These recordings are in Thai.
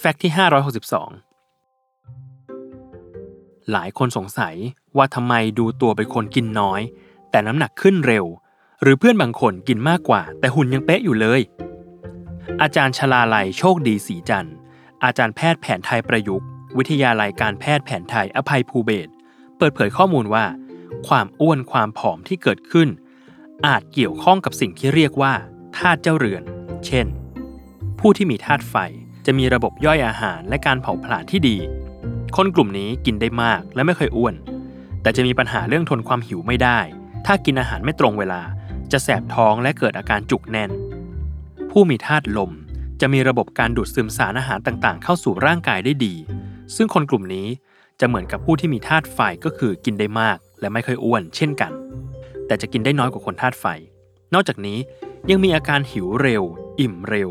แฟกต์ที่ 562 หลายคนสงสัยว่าทำไมดูตัวเป็นคนกินน้อย แต่น้ำหนักขึ้นเร็ว หรือเพื่อนบางคนกินมากกว่า แต่หุ่นยังเป๊ะอยู่เลย อาจารย์ชลาลัยโชคดีสีจันทร์ อาจารย์แพทย์แผนไทยประยุกต์ วิทยาลัยการแพทย์แผนไทยอภัยภูเบศเปิดเผยข้อมูลว่า ความอ้วนความผอมที่เกิดขึ้น อาจเกี่ยวข้องกับสิ่งที่เรียกว่าธาตุเจ้าเรือน เช่น ผู้ที่มีธาตุไฟ จะมีระบบย่อยอาหารและการเผาผลาญที่ดี คนกลุ่มนี้กินได้มากและไม่เคยอ้วน แต่จะมีปัญหาเรื่องทนความหิวไม่ได้ ถ้ากินอาหารไม่ตรงเวลา จะแสบท้องและเกิดอาการจุกแน่น ผู้มีธาตุลมจะมีระบบการดูดซึมสารอาหารต่างๆ เข้าสู่ร่างกายได้ดี ซึ่งคนกลุ่มนี้จะเหมือนกับผู้ที่มีธาตุไฟก็คือกินได้มากและไม่ค่อยอ้วน เช่นกัน แต่จะกินได้น้อยกว่าคนธาตุไฟ นอกจากนี้ยังมีอาการหิวเร็ว อิ่มเร็ว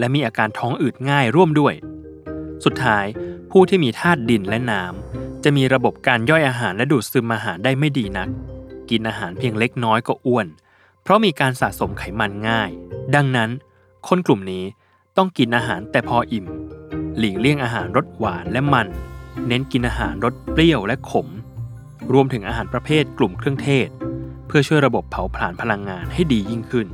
และมีอาการท้องอืดง่ายร่วมด้วย สุดท้ายผู้ที่มีธาตุดินและน้ำจะมีระบบการย่อยอาหารและดูดซึมอาหารได้ไม่ดีนัก กินอาหารเพียงเล็กน้อยก็อ้วน เพราะมีการสะสมไขมันง่าย ดังนั้น คนกลุ่มนี้ต้องกินอาหารแต่พออิ่ม หลีกเลี่ยงอาหารรสหวานและมัน เน้นกินอาหารรสเปรี้ยวและขม รวมถึงอาหารประเภทกลุ่มเครื่องเทศ เพื่อช่วยระบบเผาผลาญพลังงานให้ดียิ่งขึ้น